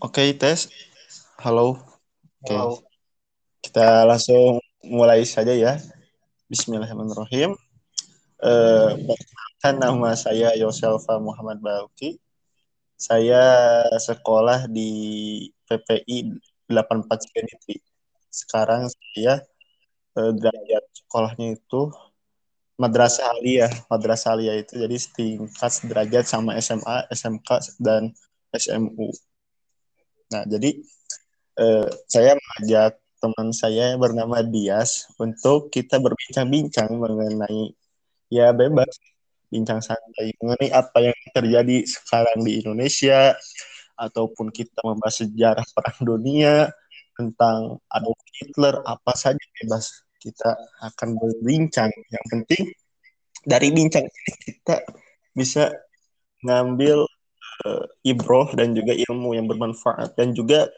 Oke, tes. Halo. Oke. Halo. Kita langsung mulai saja ya. Bismillahirrahmanirrahim. Eh, perkenalkan nama saya Yoselfa Muhammad Bauki. Saya sekolah di PPI 84 Unity. Sekarang saya eh, derajat sekolahnya itu Madrasah Aliyah. Madrasah Aliyah itu jadi tingkat derajat sama SMA, SMK, dan SMU. Nah, jadi eh, saya mengajak teman saya bernama Dias untuk kita berbincang-bincang mengenai ya bebas bincang santai mengenai apa yang terjadi sekarang di Indonesia ataupun kita membahas sejarah perang dunia tentang Adolf Hitler apa saja bebas kita akan berbincang. Yang penting dari bincang ini kita bisa ngambil uh, ibroh dan juga ilmu yang bermanfaat dan juga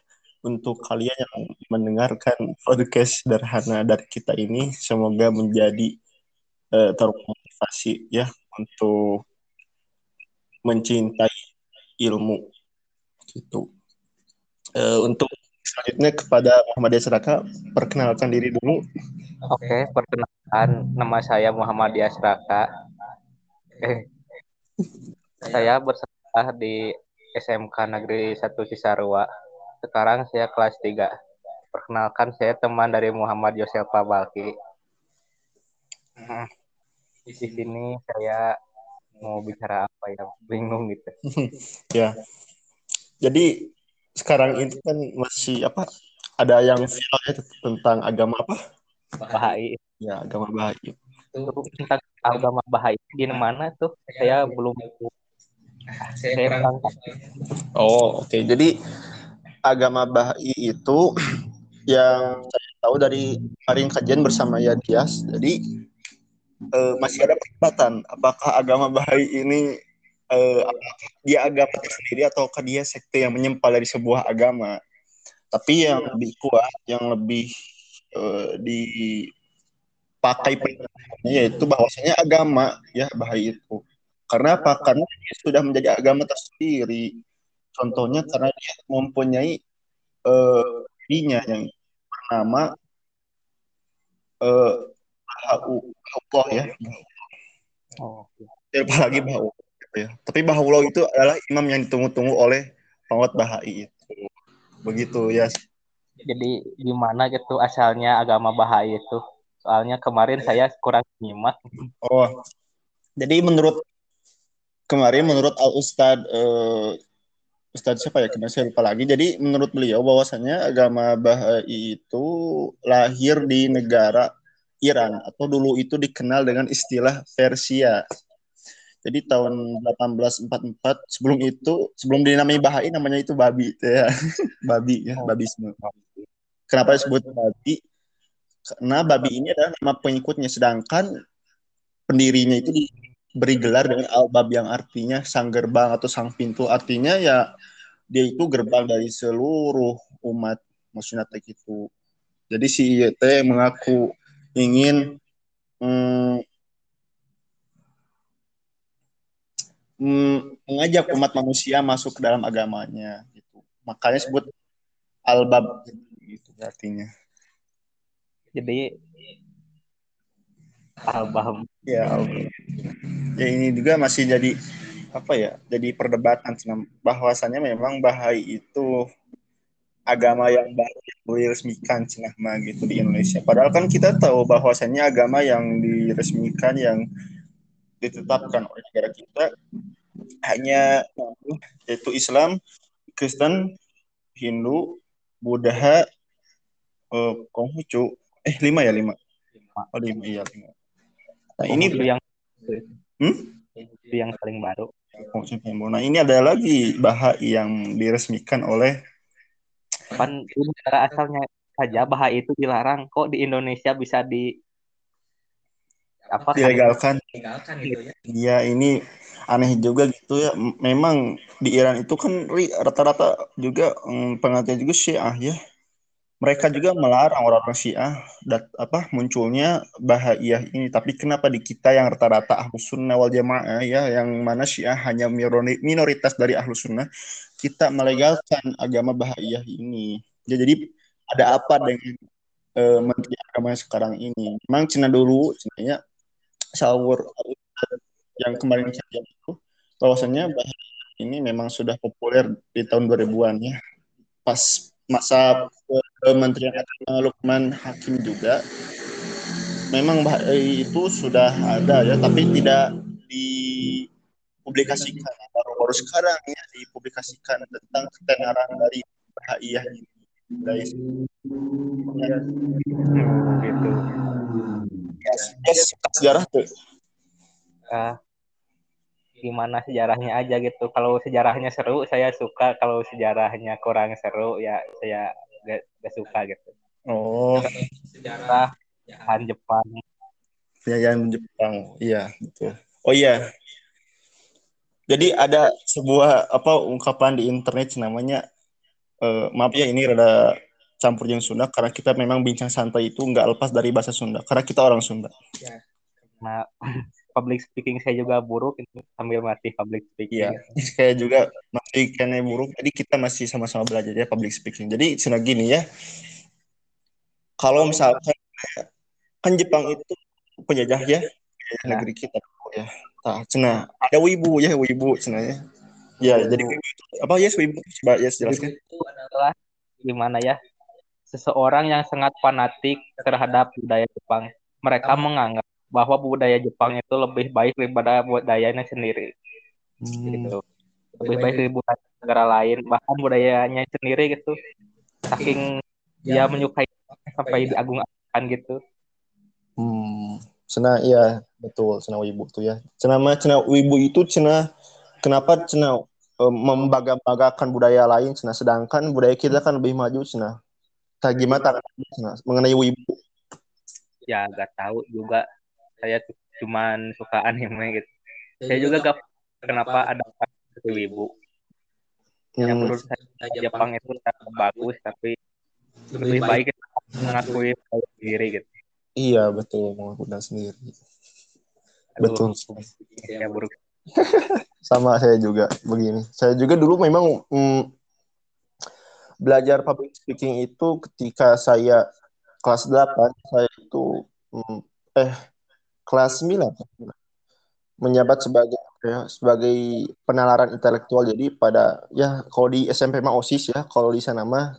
untuk kalian yang mendengarkan podcast sederhana dari kita ini semoga menjadi uh, termotivasi ya untuk mencintai ilmu gitu. Uh, untuk selanjutnya kepada Muhammad Yasraka perkenalkan diri dulu. Oke, perkenalkan nama saya Muhammad Yasraka. Eh, saya bersama di SMK Negeri 1 Cisarua. Sekarang saya kelas 3. Perkenalkan saya teman dari Muhammad Yosef Balki. Nah, di sini saya mau bicara apa ya, bingung gitu. ya. Jadi sekarang itu kan masih apa? Ada yang viral ya tentang agama apa? Bahai. Ya, agama Bahai. Itu tentang agama Bahai di mana tuh? Saya belum saya kurang Oh, oke. Okay. Jadi agama Bahai itu yang saya tahu dari kemarin kajian bersama Yadias. Jadi eh, masih ada perdebatan apakah agama Bahai ini eh, dia agama sendiri ataukah dia sekte yang menyempal dari sebuah agama. Tapi yang lebih kuat, yang lebih eh, dipakai yaitu bahwasanya agama ya Bahai itu karena apa? Karena dia sudah menjadi agama tersendiri. Contohnya karena dia mempunyai uh, dirinya yang bernama uh, Allah ya. Oh. Apalagi bahwa ya. Tapi bahwa itu adalah imam yang ditunggu-tunggu oleh penguat Bahai itu. Begitu ya. Jadi gimana gitu asalnya agama Bahai itu? Soalnya kemarin saya kurang nyimak. Oh. Jadi menurut kemarin menurut Al Ustad uh, Ustadz siapa ya kemarin saya lupa lagi. Jadi menurut beliau bahwasannya agama Bahai itu lahir di negara Iran atau dulu itu dikenal dengan istilah Persia. Jadi tahun 1844 sebelum itu sebelum dinamai Bahai namanya itu babi ya. babi ya, babisme. Kenapa disebut babi? Karena babi ini adalah nama pengikutnya sedangkan pendirinya itu di beri gelar dengan albab yang artinya sang gerbang atau sang pintu. Artinya ya dia itu gerbang dari seluruh umat maksudnya itu. Jadi si IYT mengaku ingin mm, mm, mengajak umat manusia masuk ke dalam agamanya gitu. Makanya sebut albab gitu artinya. Jadi albab ya albab ya ini juga masih jadi apa ya jadi perdebatan bahwasannya memang Bahai itu agama yang baru yang diresmikan cenah mah gitu di Indonesia. Padahal kan kita tahu bahwasannya agama yang diresmikan yang ditetapkan oleh negara kita hanya yaitu Islam, Kristen, Hindu, Buddha, eh, Konghucu, eh lima ya lima. Oh lima iya lima. Nah ini yang Hmm? Itu yang paling baru. Nah ini ada lagi Bahai yang diresmikan oleh kan negara asalnya saja Bahai itu dilarang kok di Indonesia bisa di apa dilegalkan dilegalkan gitu ya. Iya ini aneh juga gitu ya. Memang di Iran itu kan rata-rata juga mm, pengantin juga Syiah ya mereka juga melarang orang-orang Syiah dat, apa munculnya bahaya ini. Tapi kenapa di kita yang rata-rata ahlus sunnah wal jamaah ya, yang mana Syiah hanya minoritas dari ahlus sunnah, kita melegalkan agama Bahaiyah ini. Ya, jadi ada apa dengan uh, Menteri Agama sekarang ini? Memang Cina dulu, Cina sahur yang kemarin saja itu bahwasannya Bahaiyah ini memang sudah populer di tahun 2000-an ya. Pas masa Kementerian Agama Lukman Hakim juga. Memang itu sudah ada ya, tapi tidak dipublikasikan. Baru-baru sekarang ya dipublikasikan tentang ketenaran dari Bahaiyah ini guys. Ya. gitu ya, sejarah tuh. Ah, gimana sejarahnya aja gitu. Kalau sejarahnya seru saya suka. Kalau sejarahnya kurang seru ya saya gak, gak suka gitu. Oh. Sejarah Han Jepang. Yang Jepang. Iya betul. Oh iya. Jadi ada sebuah apa ungkapan di internet namanya uh, maaf ya ini rada campur yang Sunda karena kita memang bincang santai itu nggak lepas dari bahasa Sunda karena kita orang Sunda. Ya. Nah, public speaking saya juga buruk sambil mati public speaking. Iya, saya juga masih kena buruk. Jadi kita masih sama-sama belajar ya public speaking. Jadi cina gini ya. Kalau misalkan kan Jepang itu penjajah ya, penjajah nah. negeri kita ya. Nah, cina ada wibu ya, wibu cina ya. Ya, jadi wibu itu apa ya wibu? Coba ya jelaskan. Itu adalah gimana ya? Seseorang yang sangat fanatik terhadap budaya Jepang. Mereka menganggap bahwa budaya Jepang itu lebih baik daripada budayanya sendiri. Hmm. Gitu. Lebih baik dari budaya negara lain, bahkan budayanya sendiri gitu. Saking ya. dia menyukai sampai diagung-agungkan gitu. Hmm. Cina iya betul cina wibu tuh ya. Cina cina wibu itu cina kenapa cina um, membangga-banggakan budaya lain cina sedangkan budaya kita kan lebih maju cina. Tak gimana cina mengenai wibu? Ya gak tahu juga saya cuman suka anime gitu. Saya juga gak kenapa ada wibu. Yang hmm. menurut saya Jepang itu bagus tapi lebih baik mengakui diri gitu. Iya betul mengakukan sendiri. Aduh, betul. Ya buruk. Sama saya juga begini. Saya juga dulu memang mm, belajar public speaking itu ketika saya kelas 8 saya itu mm, eh kelas 9 menjabat sebagai ya, sebagai penalaran intelektual jadi pada ya kalau di SMP mah OSIS ya kalau di sana mah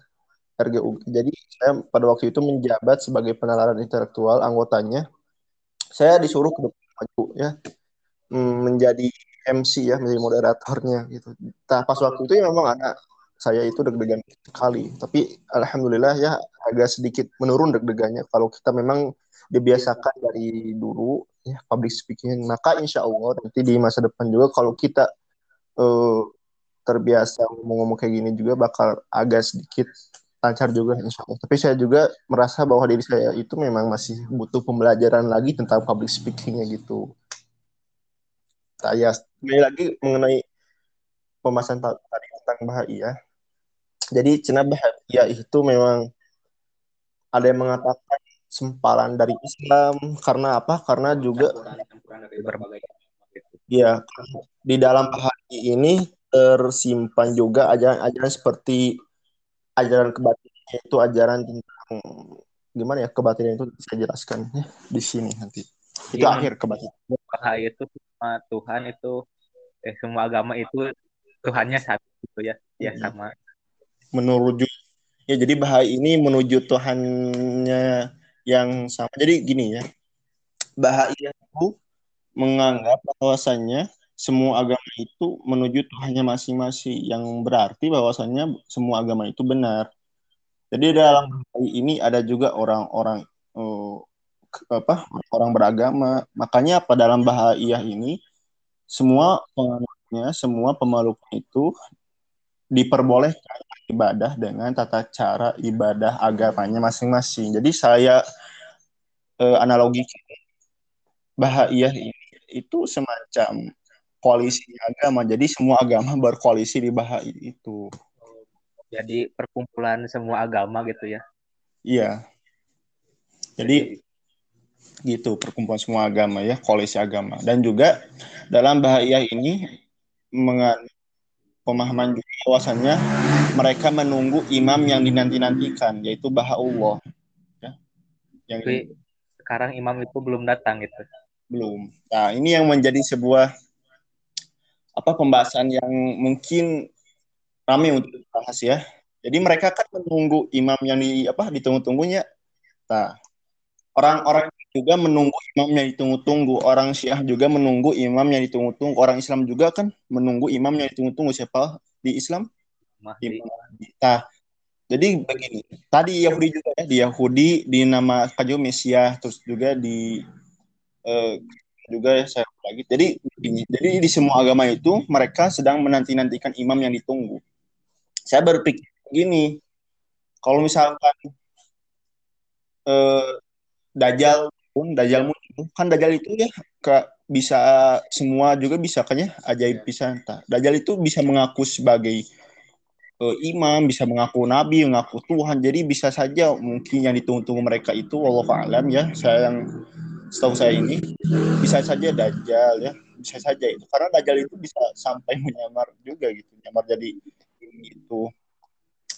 RGU. Jadi saya pada waktu itu menjabat sebagai penalaran intelektual anggotanya. Saya disuruh ke depan maju ya mm, menjadi MC ya menjadi moderatornya gitu. Nah pas waktu itu ya memang ada saya itu deg-degan sekali. Tapi alhamdulillah ya agak sedikit menurun deg-degannya kalau kita memang dibiasakan dari dulu ya public speaking. Maka insya Allah nanti di masa depan juga kalau kita uh, terbiasa ngomong-ngomong kayak gini juga bakal agak sedikit lancar juga insya Allah. Tapi saya juga merasa bahwa diri saya itu memang masih butuh pembelajaran lagi tentang public speakingnya gitu. Saya kembali lagi mengenai pembahasan tadi tentang bahagia. Jadi cina bahagia itu memang ada yang mengatakan sempalan dari Islam. Karena apa? Karena juga ya di dalam bahagia ini tersimpan juga ajaran-ajaran seperti ajaran kebatinan itu ajaran tentang gimana ya kebatinan itu saya jelaskan ya di sini nanti. Itu ya, akhir kebatinan bahaya itu semua Tuhan itu eh semua agama itu Tuhannya satu gitu ya. Ya sama. Menuju ya jadi bahaya ini menuju Tuhannya yang sama jadi gini ya bahaya itu menganggap bahwasannya semua agama itu menuju Tuhannya masing-masing yang berarti bahwasannya semua agama itu benar. Jadi dalam hal ini ada juga orang-orang uh, apa orang beragama. Makanya apa dalam bahaya ini semua penganutnya, semua pemeluknya itu diperbolehkan ibadah dengan tata cara ibadah agamanya masing-masing. Jadi saya uh, analogi bahaya ini itu semacam koalisi agama. Jadi semua agama berkoalisi di Bahai itu. Jadi perkumpulan semua agama gitu ya? Iya. Jadi gitu perkumpulan semua agama ya, koalisi agama. Dan juga dalam Bahaya ini mengan pemahaman juga bahwasannya mereka menunggu imam yang dinanti-nantikan yaitu Bahaullah ya. Yang Tapi sekarang imam itu belum datang gitu. Belum. Nah, ini yang menjadi sebuah apa pembahasan yang mungkin ramai untuk dibahas ya. Jadi mereka kan menunggu imam yang di apa ditunggu-tunggunya. Nah, orang-orang juga menunggu imam yang ditunggu-tunggu. Orang Syiah juga menunggu imam yang ditunggu-tunggu. Orang Islam juga kan menunggu imam yang ditunggu-tunggu. Siapa di Islam? Mahdi. Nah, jadi begini. Tadi Yahudi juga ya, di Yahudi di nama Kajo Mesias, terus juga di eh, juga ya saya lagi. Jadi begini. Jadi di semua agama itu mereka sedang menanti-nantikan imam yang ditunggu. Saya berpikir gini, kalau misalkan eh, Dajjal pun Dajjal kan Dajjal itu ya ke bisa semua juga bisa kan ya ajaib bisa entah. Dajjal itu bisa mengaku sebagai uh, imam, bisa mengaku nabi, mengaku Tuhan. Jadi bisa saja mungkin yang ditunggu-tunggu mereka itu Allah alam ya. Saya yang setahu saya ini bisa saja Dajjal ya. Bisa saja itu karena Dajjal itu bisa sampai menyamar juga gitu. Menyamar jadi itu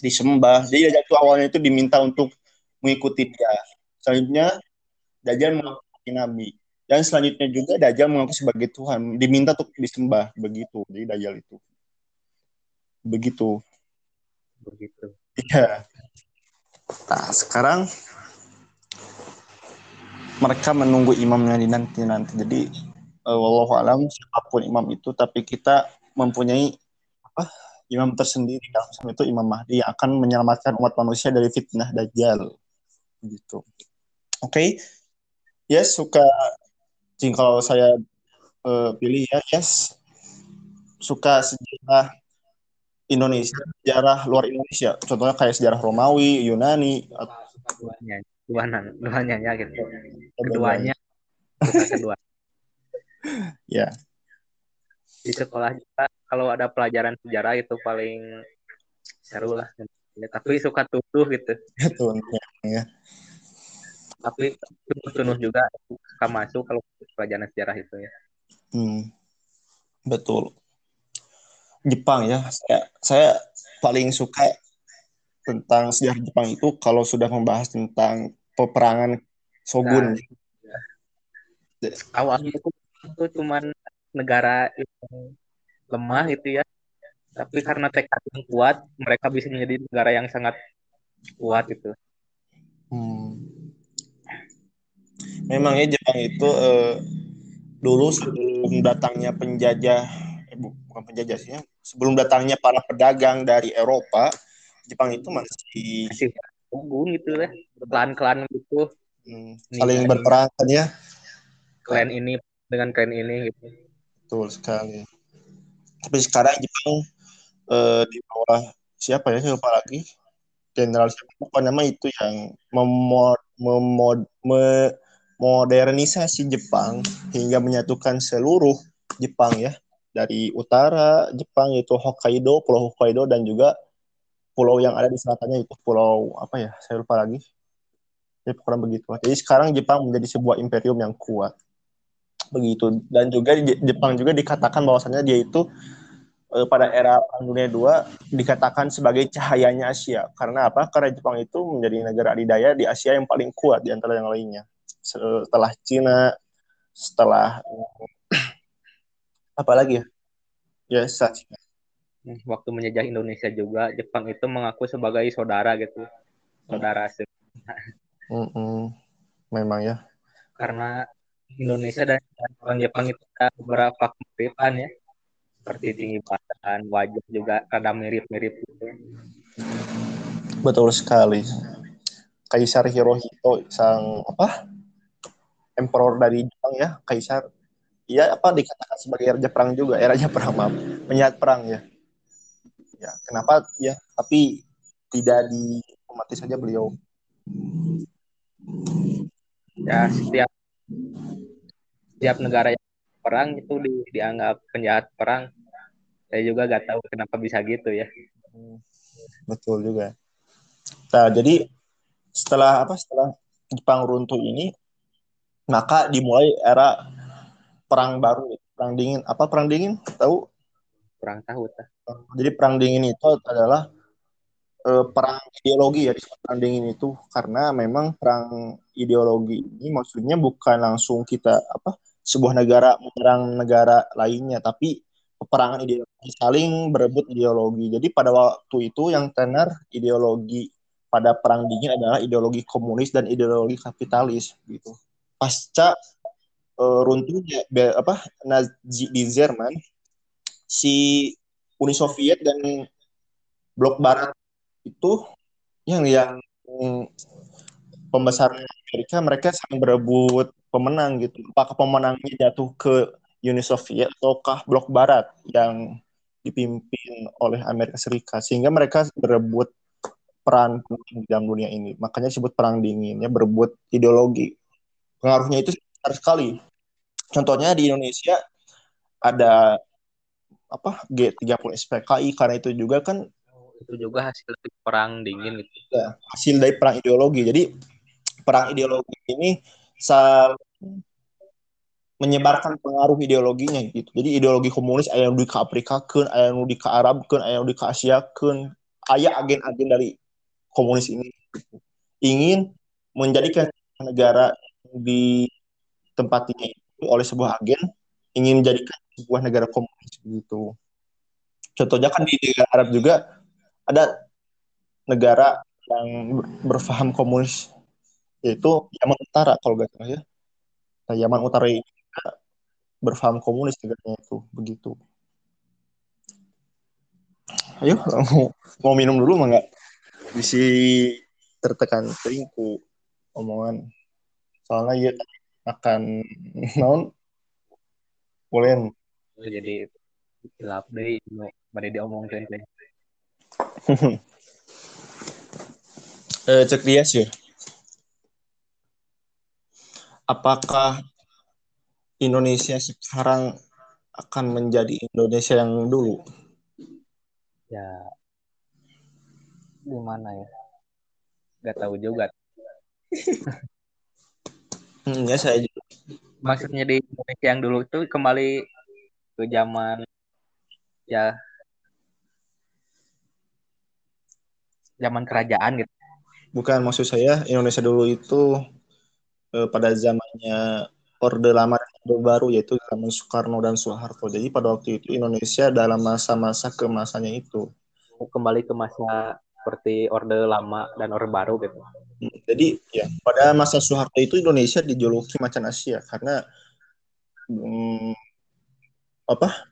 disembah. Jadi Dajjal itu awalnya itu diminta untuk mengikuti dia. Selanjutnya Dajjal mengaku nabi. Dan selanjutnya juga Dajjal mengaku sebagai Tuhan, diminta untuk disembah begitu. Jadi Dajjal itu begitu. Begitu. Iya. Nah, sekarang mereka menunggu imamnya di nanti nanti. Jadi uh, wallahu alam siapa pun imam itu tapi kita mempunyai apa? imam tersendiri dalam itu Imam Mahdi yang akan menyelamatkan umat manusia dari fitnah dajjal. Gitu. Oke. Okay? Yes, suka kalau saya uh, pilih ya, yes. Suka sejarah Indonesia, sejarah luar Indonesia. Contohnya kayak sejarah Romawi, Yunani. Keduanya, keduanya, keduanya ya gitu. Keduanya, kedua. ya. Di sekolah juga kalau ada pelajaran sejarah itu paling seru lah. Ya, tapi suka tutuh gitu. Tuh, ya tapi penuh juga suka masuk kalau pelajaran sejarah itu ya hmm, betul Jepang ya. Saya saya paling suka tentang sejarah Jepang itu kalau sudah membahas tentang peperangan shogun. Nah, ya. awalnya itu, itu cuman negara yang lemah itu ya. Tapi karena tekad yang kuat mereka bisa menjadi negara yang sangat kuat itu hmm. Memang ya Jepang itu eh, dulu sebelum datangnya penjajah bukan penjajah sih ya, sebelum datangnya para pedagang dari Eropa Jepang itu masih masih gitu ya. Klan-klan gitu. Hmm, saling berperang kan ya. Klan ini dengan klan ini gitu. Betul sekali. Tapi sekarang Jepang eh, di bawah siapa ya? Siapa lagi. Jenderal siapa? Nama itu yang memod memod me, modernisasi Jepang hingga menyatukan seluruh Jepang ya dari utara Jepang yaitu Hokkaido, Pulau Hokkaido dan juga pulau yang ada di selatannya itu pulau apa ya saya lupa lagi. Ya kurang begitu. Jadi sekarang Jepang menjadi sebuah imperium yang kuat. Begitu. Dan juga Jepang juga dikatakan bahwasannya dia itu eh, pada era Perang Dunia II dikatakan sebagai cahayanya Asia. Karena apa? Karena Jepang itu menjadi negara adidaya di Asia yang paling kuat di antara yang lainnya. Setelah Cina, setelah apa lagi ya? Ya, Cina. Hmm, waktu menjajah Indonesia juga, Jepang itu mengaku sebagai saudara gitu, saudara. Mm -mm. Memang ya. Karena Indonesia dan orang Jepang itu ada beberapa kemiripan ya, seperti tinggi badan, wajah juga kadang mirip-mirip gitu. Betul sekali. Kaisar Hirohito sang apa? emperor dari Jepang ya, kaisar. Iya apa dikatakan sebagai raja perang juga, era raja perang maaf, penjahat perang ya. Ya, kenapa ya? Tapi tidak di mati saja beliau. Ya, setiap setiap negara yang perang itu di, dianggap penjahat perang. Saya juga gak tahu kenapa bisa gitu ya. Betul juga. Nah, jadi setelah apa? Setelah Jepang runtuh ini, maka dimulai era perang baru perang dingin apa perang dingin tahu kurang tahu ta. Jadi perang dingin itu adalah uh, perang ideologi ya disebut perang dingin itu karena memang perang ideologi ini maksudnya bukan langsung kita apa sebuah negara menyerang negara lainnya tapi peperangan ideologi saling berebut ideologi. Jadi pada waktu itu yang tenar ideologi pada perang dingin adalah ideologi komunis dan ideologi kapitalis gitu. Pasca uh, runtuhnya apa Nazi di Jerman si Uni Soviet dan blok barat itu yang yang pembesar Amerika mereka saling berebut pemenang gitu. Apakah pemenangnya jatuh ke Uni Soviet ataukah blok barat yang dipimpin oleh Amerika Serikat sehingga mereka berebut peran penting dalam dunia ini. Makanya disebut perang dingin ya berebut ideologi. Pengaruhnya itu besar sekali. Contohnya di Indonesia ada apa G30 SPKI karena itu juga kan itu juga hasil dari perang dingin gitu. Ya, hasil dari perang ideologi. Jadi perang ideologi ini saling menyebarkan pengaruh ideologinya gitu. Jadi ideologi komunis ayah yang di ke Afrika ayah yang di ke Arab ayah yang di ke Asia kun, ayah agen-agen dari komunis ini gitu. ingin menjadikan negara di tempatnya itu oleh sebuah agen ingin menjadikan sebuah negara komunis gitu. Contohnya kan di negara Arab juga ada negara yang berfaham komunis yaitu Yaman Utara kalau gak salah ya. Nah, Yaman Utara ini berfaham komunis negaranya itu begitu. Ayo mau, mau minum dulu mah nggak? Bisa tertekan teringku omongan. Soalnya ya akan non boleh jadi gelap deh mari diomongin teh. Eh, cek dia sih. Apakah Indonesia sekarang akan menjadi Indonesia yang dulu? Ya gimana ya? Nggak tahu juga ya saya juga maksudnya di Indonesia yang dulu itu kembali ke zaman ya zaman kerajaan gitu. Bukan maksud saya Indonesia dulu itu eh, pada zamannya Orde Lama dan Orde Baru yaitu zaman Soekarno dan Soeharto. Jadi pada waktu itu Indonesia dalam masa-masa kemasannya itu. Kembali ke masa seperti Orde Lama dan Orde Baru gitu. Jadi ya pada masa Soeharto itu Indonesia dijuluki macan Asia karena hmm, apa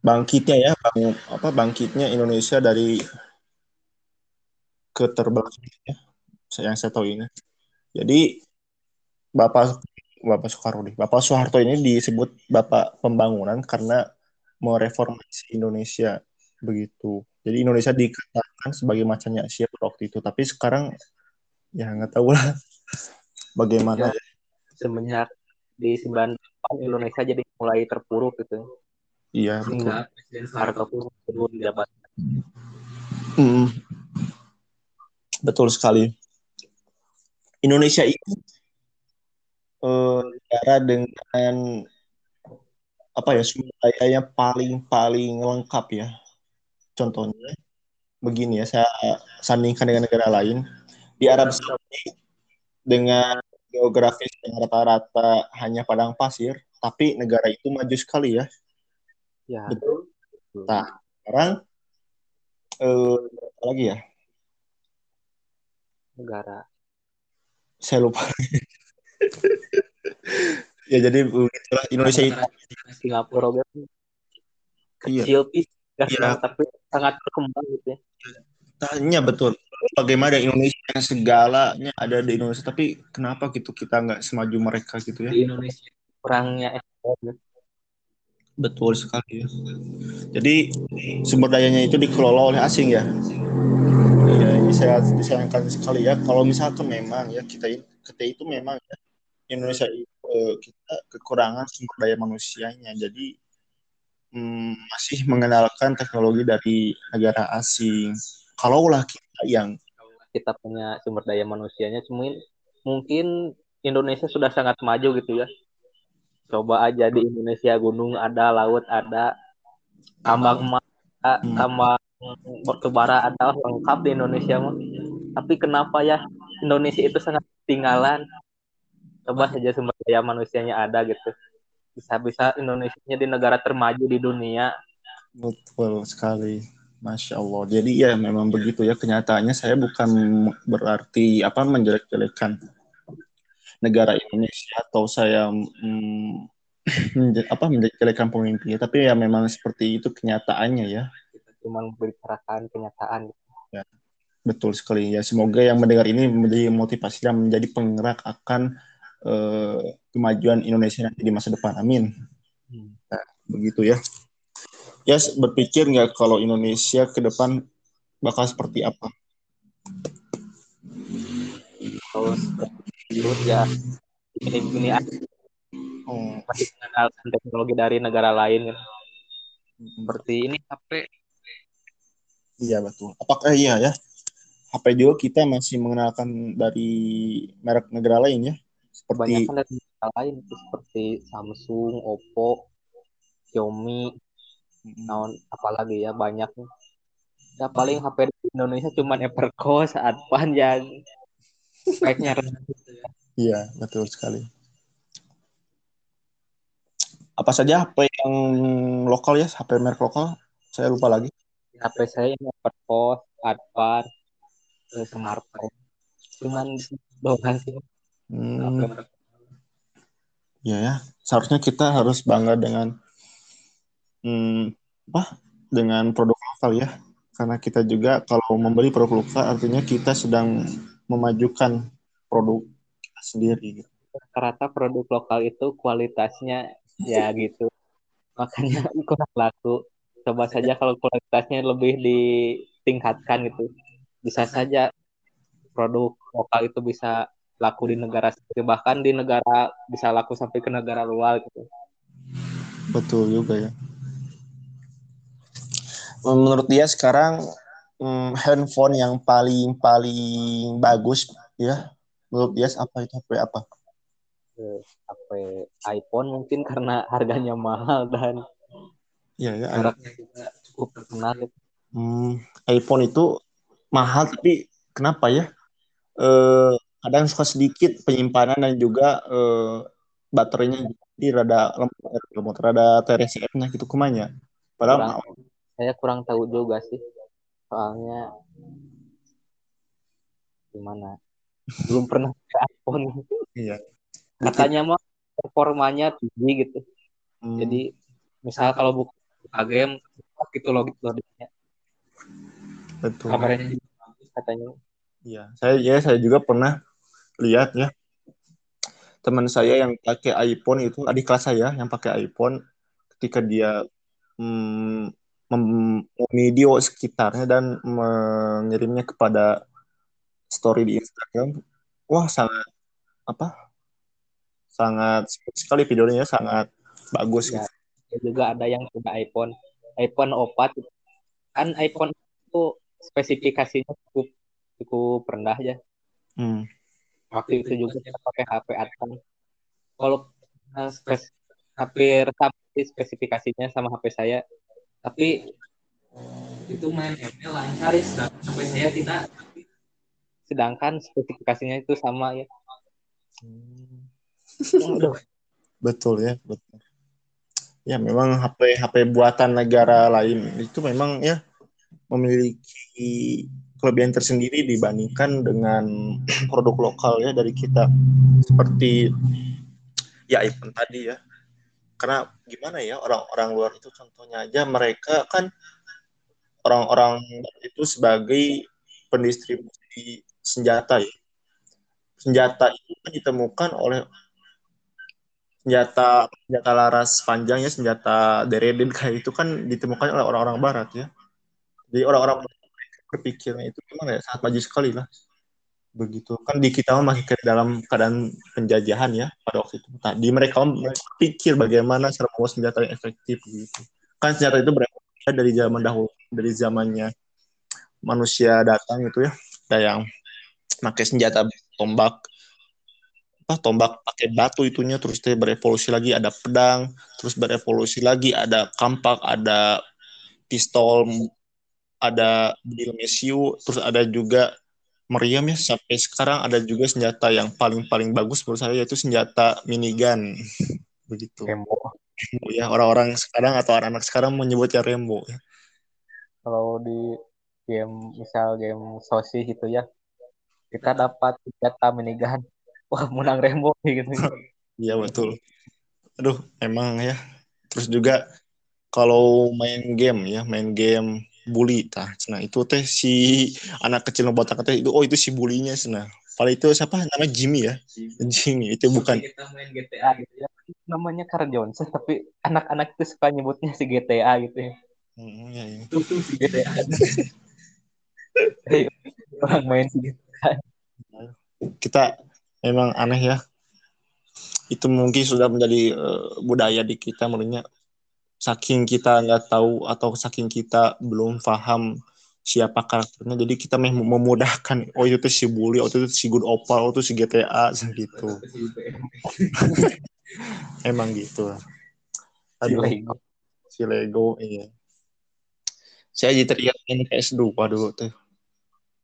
bangkitnya ya bang, apa bangkitnya Indonesia dari keterbelakangan ya, yang saya tahu ini. Jadi Bapak Bapak Soekarno Bapak Soeharto ini disebut Bapak Pembangunan karena mereformasi Indonesia begitu. Jadi Indonesia dikatakan sebagai macannya Asia waktu itu, tapi sekarang ya nggak tahu lah bagaimana. Ya, semenjak di 98 Indonesia jadi mulai terpuruk gitu. Iya betul. Harga pun turun jabatan. Hmm. Betul sekali. Indonesia itu eh, negara dengan apa ya sumber dayanya paling paling lengkap ya. Contohnya begini ya, saya sandingkan dengan negara lain. Di Arab Saudi dengan geografis yang rata-rata hanya padang pasir, tapi negara itu maju sekali ya. Ya. Betul. Nah, sekarang eh, apa lagi ya? Negara. Saya lupa. ya jadi begitulah Indonesia itu Singapura kan iya. kecil pis Iya. tapi sangat berkembang gitu ya. Tanya betul. Bagaimana Indonesia yang segalanya ada di Indonesia, tapi kenapa gitu kita nggak semaju mereka gitu ya? Di Indonesia kurangnya ekspor. Betul sekali ya. Jadi sumber dayanya itu dikelola oleh asing ya. Ya ini saya disayangkan sekali ya. Kalau misalkan memang ya kita kita itu memang ya, Indonesia itu eh, kita kekurangan sumber daya manusianya. Jadi hmm, masih mengenalkan teknologi dari negara asing. Kalaulah kita yang kita punya sumber daya manusianya, mungkin mungkin Indonesia sudah sangat maju gitu ya. Coba aja di Indonesia gunung ada, laut ada, tambang emas hmm. tambang batu bara adalah lengkap di Indonesia mah tapi kenapa ya Indonesia itu sangat ketinggalan coba saja sumber daya manusianya ada gitu bisa-bisa Indonesia di negara termaju di dunia betul sekali Masya Allah. Jadi ya memang begitu ya kenyataannya saya bukan berarti apa menjelek-jelekan negara Indonesia atau saya hmm, apa menjelek-jelekan pemimpinnya, tapi ya memang seperti itu kenyataannya ya. Kita cuma membicarakan kenyataan. Ya, betul sekali ya. Semoga yang mendengar ini menjadi motivasi dan menjadi penggerak akan uh, kemajuan Indonesia nanti di masa depan. Amin. Hmm. Nah, begitu ya ya berpikir nggak kalau Indonesia ke depan bakal seperti apa? Kalau seperti ya ini ini oh. masih mengandalkan teknologi dari negara lain kan. Seperti ini HP. Iya betul. Apakah iya ya? HP juga kita masih mengenalkan dari merek negara lain ya? Seperti Banyak dari lain seperti Samsung, Oppo, Xiaomi, naon apalagi ya banyak. Ya paling HP di Indonesia cuma Everco saat panjang speknya iya betul sekali. Apa saja HP yang lokal ya? HP merek lokal? Saya lupa lagi. HP saya ini Everco Advan smartphone cuman doang sih. Hmm. Iya ya, seharusnya kita harus bangga dengan hmm, apa dengan produk lokal ya. Karena kita juga kalau membeli produk lokal artinya kita sedang memajukan produk sendiri gitu. rata produk lokal itu kualitasnya ya gitu. Makanya kurang laku. Coba saja kalau kualitasnya lebih ditingkatkan gitu bisa saja produk lokal itu bisa laku di negara sendiri bahkan di negara bisa laku sampai ke negara luar gitu. Betul juga ya. Menurut dia sekarang hmm, handphone yang paling paling bagus ya menurut dia apa itu HP apa? HP iPhone mungkin karena harganya mahal dan ya ya mereknya juga cukup terkenal. Hmm, iPhone itu mahal tapi kenapa ya? Eh, kadang suka sedikit penyimpanan dan juga eh, baterainya jadi rada lemot rada TRCF-nya gitu kumanya. Padahal saya kurang tahu juga sih soalnya gimana? Belum pernah ke iPhone. Iya. Katanya mah performanya tinggi gitu. Hmm. jadi misal kalau buka game gitu loh gitu logiknya betul. Kabarnya katanya. Iya saya ya saya juga pernah lihat ya teman saya yang pakai iPhone itu adik kelas saya yang pakai iPhone ketika dia hmm, video sekitarnya dan mengirimnya kepada story di Instagram. Wah, sangat apa? Sangat sekali videonya sangat bagus ya. Gitu. Juga ada yang punya iPhone, iPhone 4 kan iPhone itu spesifikasinya cukup cukup rendah ya. Hmm. Waktu itu juga kita pakai HP Advan. Kalau uh, spes hampir sama spesifikasinya sama HP saya. Tapi itu main ML lancar ya sampai saya tidak. sedangkan spesifikasinya itu sama ya. Hmm. betul ya betul. Ya memang HP HP buatan negara lain itu memang ya memiliki kelebihan tersendiri dibandingkan dengan produk lokal ya dari kita. Seperti ya iPhone tadi ya. Karena gimana ya orang-orang luar itu contohnya aja mereka kan orang-orang itu sebagai pendistribusi senjata ya. Senjata itu kan ditemukan oleh senjata senjata laras panjang ya senjata deredin kayak itu kan ditemukan oleh orang-orang barat ya. Jadi orang-orang berpikirnya itu gimana ya sangat maju sekali lah. Begitu. Kan di kita masih ke dalam keadaan penjajahan ya pada waktu itu. Tadi mereka pikir bagaimana cara membuat senjata yang efektif gitu. Kan senjata itu berevolusi dari zaman dahulu dari zamannya manusia datang itu ya. Kayak yang pakai senjata tombak apa tombak pakai batu itunya terus dia berevolusi lagi ada pedang terus berevolusi lagi ada kampak ada pistol ada Bill Mesiu terus ada juga meriam ya sampai sekarang ada juga senjata yang paling paling bagus menurut saya yaitu senjata minigun begitu Rembo. ya orang-orang sekarang atau anak-anak sekarang menyebutnya Rembo ya. Kalau di game misal game sosis itu ya kita dapat senjata minigun. Wah, menang Rembo gitu. Iya betul. Aduh, emang ya. Terus juga kalau main game ya, main game bully tah. Nah, itu teh si anak kecil botak teh itu oh itu si bulinya nah. Kalau itu siapa namanya Jimmy ya? Jimmy itu bukan kita main GTA gitu ya. Namanya Carl Johnson tapi anak-anak itu suka nyebutnya si GTA gitu ya. Hmm, ya, ya. GTA. Hei, orang main si GTA. Kita memang aneh ya. Itu mungkin sudah menjadi uh, budaya di kita menurutnya saking kita nggak tahu atau saking kita belum paham siapa karakternya jadi kita mem memudahkan. Oh itu tuh si bully oh itu tuh si good opal oh itu si GTA gitu. Emang gitu. Si Lego. si Lego iya. Saya jadi teringat main PS2 dulu tuh.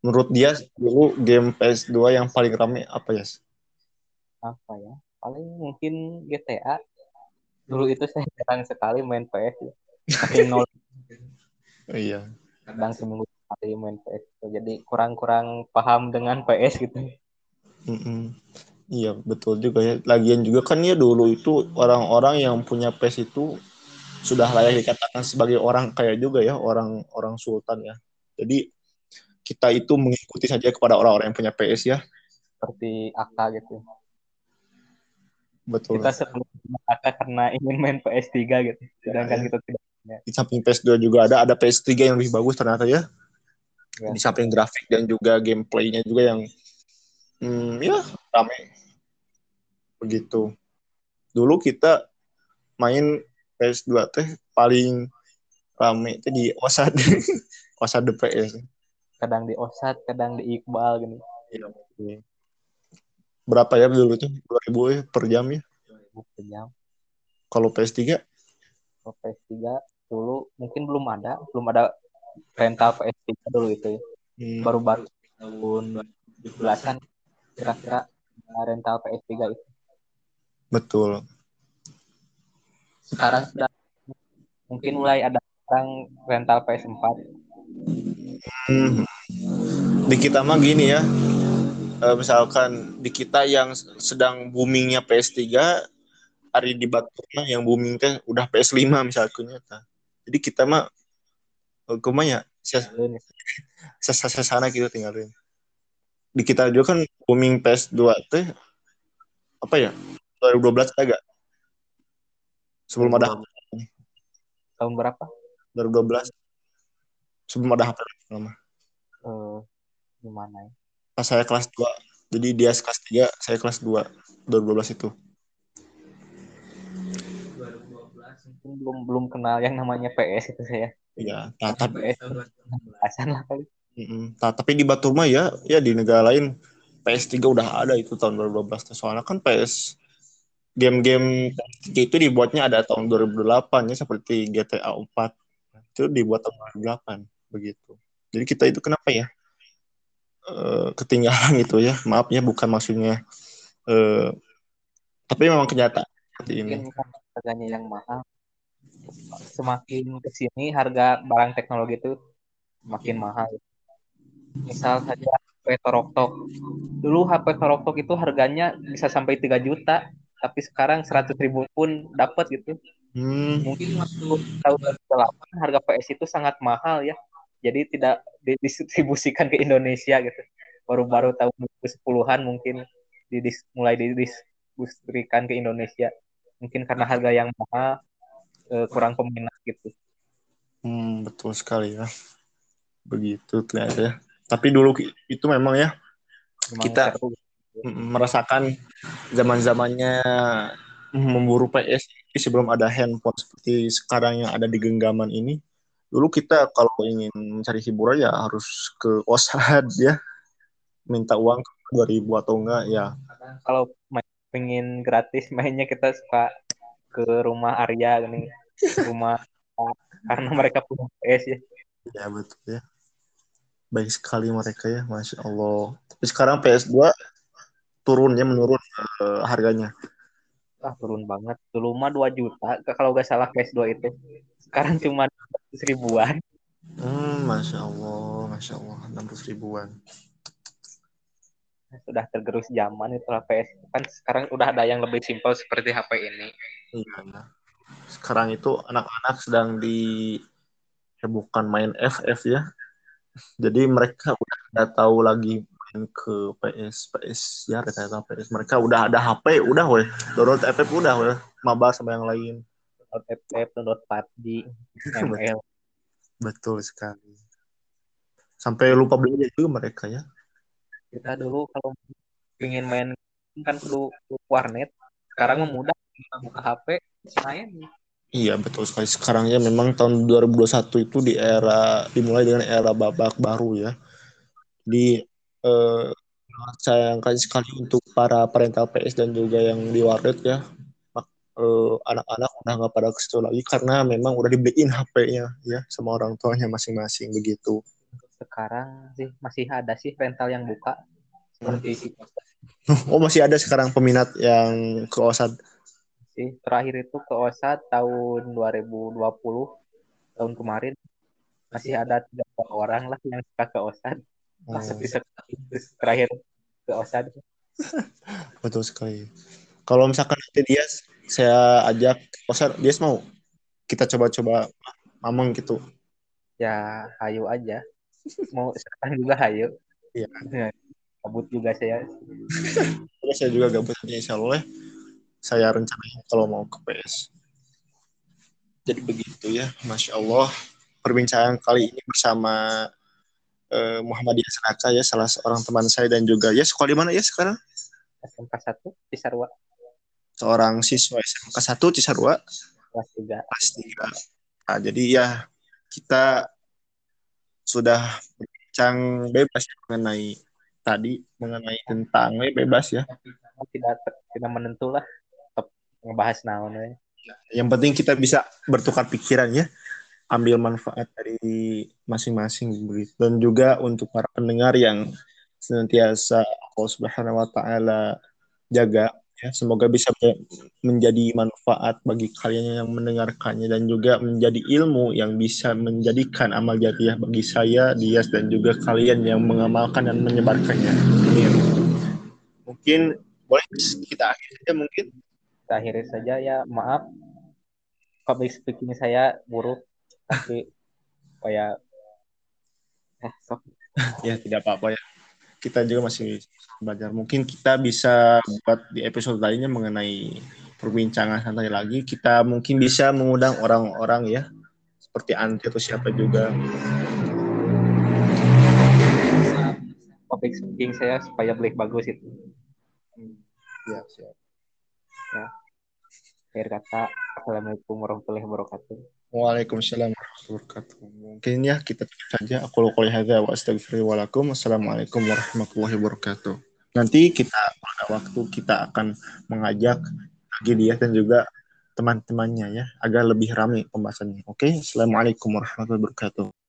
Menurut dia dulu game PS2 yang paling rame apa ya Apa ya? Paling mungkin GTA. Dulu itu saya jarang sekali main PS. ya. Saking nol iya kadang seminggu sekali main PS. Jadi kurang-kurang paham dengan PS gitu. Mm-mm. Iya betul juga ya. Lagian juga kan ya dulu itu orang-orang yang punya PS itu sudah layak dikatakan sebagai orang kaya juga ya, orang-orang sultan ya. Jadi kita itu mengikuti saja kepada orang-orang yang punya PS ya. Seperti AK gitu. Betul. Kita sebelum AK karena ingin main PS3 gitu. Sedangkan Ya, ya. kita tidak. Di samping PS2 juga ada ada PS3 yang lebih bagus ternyata ya. Ya. Di samping grafik dan juga gameplaynya juga yang hmm, ya rame. Begitu. Dulu kita main PS2 teh paling rame itu di OSAD. OSAD PS. Kadang di Osat, kadang di Iqbal gitu. Iya. Berapa ya dulu tuh? 2000 ya per jam ya. Per jam. Kalau PS3 Kalau PS3 dulu mungkin belum ada, belum ada rental PS3 dulu itu ya. hmm, Baru-baru tahun 2017-an kira-kira ada rental PS3 itu. betul. Sekarang sudah mungkin mulai ada orang rental PS4. Hmm. Di kita mah gini ya. Eh, misalkan di kita yang sedang boomingnya PS3 hari di Batur mah yang booming teh udah PS5 misalnya tah. Jadi kita mah eh, ya? Ses- sesana gitu tinggalin. Di kita juga kan booming PS2 teh apa ya? 2012 agak sebelum ada Tahun berapa? 2012 sebelum ada HP lama. Eh, gimana ya? Pas saya kelas 2. Jadi dia kelas 3, saya kelas 2. 2012 itu. Mungkin belum belum kenal yang namanya PS itu saya. Iya, nah, tapi, PS lah kali. Nah, tapi di Batur mah ya, ya di negara lain PS3 udah ada itu tahun 2012. Soalnya kan PS game-game PS3 itu dibuatnya ada tahun 2008 ya seperti GTA 4. Itu dibuat tahun 2008 begitu. Jadi kita itu kenapa ya? Eh, ketinggalan gitu ya. Maaf ya bukan maksudnya eh, tapi memang kenyataan seperti ini. Harganya yang mahal. Semakin ke sini harga barang teknologi itu makin mahal. Misal saja HP Toroktok. Dulu HP Toroktok itu harganya bisa sampai 3 juta, tapi sekarang 100 ribu pun dapat gitu. Hmm, Mungkin waktu tahun 2008 harga PS itu sangat mahal ya. Jadi tidak didistribusikan ke Indonesia gitu. Baru-baru tahun 2010-an mungkin didis, mulai didistribusikan ke Indonesia. Mungkin karena harga yang mahal eh, kurang peminat gitu. hmm, betul sekali ya. Begitu ternyata ya. Tapi dulu itu memang ya Memang Kita- seru. mm, merasakan zaman-zamannya memburu PS sebelum ada handphone seperti sekarang yang ada di genggaman ini. Dulu kita kalau ingin mencari hiburan ya harus ke OSAD ya. Minta uang 2000 atau enggak ya. Kalau main, pengen gratis mainnya kita suka ke rumah Arya gini. Rumah karena mereka punya PS ya. Ya betul ya. Baik sekali mereka ya, masya Allah. Tapi sekarang PS2 turunnya menurun uh, harganya. Ah, turun banget. Dulu mah 2 juta kalau nggak salah PS2 itu. Sekarang cuma ribuan. Hmm, masya Allah, masya Allah, 600 ribuan. Sudah tergerus zaman itu PS. Kan sekarang udah ada yang lebih simpel seperti HP ini. Iya. Sekarang itu anak-anak sedang dihebohkan main FF ya. Jadi mereka udah nggak tahu lagi main ke PS, PS ya ternyata PS. Mereka udah ada HP, udah weh. Download FF udah weh. Maba sama yang lain. Download FF, download PUBG, ML. Betul sekali. Sampai lupa belanja juga mereka ya. Kita dulu kalau ingin main kan perlu warnet. Sekarang mudah buka HP, main. Iya betul sekali. Sekarang ya memang tahun 2021 itu di era dimulai dengan era babak baru ya. Di eh, sayangkan sekali untuk para parental PS dan juga yang di warnet ya anak-anak udah nggak pada ke situ lagi karena memang udah dibeliin HP-nya ya sama orang tuanya masing-masing begitu. Sekarang sih masih ada sih rental yang buka seperti. Oh masih ada sekarang peminat yang ke OSAD? Sih terakhir itu ke OSAD tahun 2020 tahun kemarin masih ada tiga orang lah yang suka ke OSAD. Masuk terakhir ke OSAD. Betul sekali. Kalau misalkan nanti dia saya ajak Osar dia mau? Kita coba-coba mamang gitu. Ya hayu aja. Mau sekarang juga hayu. Iya. Gabut juga saya. Ya, saya juga gabut insya Allah saya rencananya kalau mau ke PS jadi begitu ya Masya Allah. Perbincangan kali ini bersama uh, Muhammadiyah Senaka ya salah seorang teman saya dan juga ya sekolah di mana ya sekarang? SMK 1 Cisarua seorang siswa SMK 1 Cisarua kelas 3. Kelas 3. Nah, jadi ya kita sudah berbincang bebas ya mengenai tadi mengenai tentang ya, bebas ya. Tidak tidak menentu lah tetap ngebahas naon Yang penting kita bisa bertukar pikiran ya. Ambil manfaat dari masing-masing dan juga untuk para pendengar yang senantiasa Allah Subhanahu wa taala jaga ya. Semoga bisa menjadi manfaat bagi kalian yang mendengarkannya dan juga menjadi ilmu yang bisa menjadikan amal jariah bagi saya Dias dan juga kalian yang mengamalkan dan menyebarkannya. Amin. Mungkin boleh kita akhiri saja mungkin? Kita akhiri saja ya. Maaf. Public speaking saya buruk. Tapi kayak eh, ya tidak apa-apa ya. Kita juga masih belajar. Mungkin kita bisa buat di episode lainnya mengenai perbincangan santai lagi. Kita mungkin bisa mengundang orang-orang ya, seperti Anti atau siapa juga. Topik speaking saya supaya beli bagus itu. Ya, siap. Ya. Akhir kata, Assalamualaikum warahmatullahi wabarakatuh. Waalaikumsalam warahmatullahi wabarakatuh. Mungkin ya kita tutup saja. Aku qouli hadza wa astaghfirullahaladzim. Assalamualaikum warahmatullahi wabarakatuh. Nanti kita pada waktu kita akan mengajak lagi dia dan juga teman-temannya ya agar lebih ramai pembahasannya. Oke, okay? Assalamualaikum warahmatullahi wabarakatuh.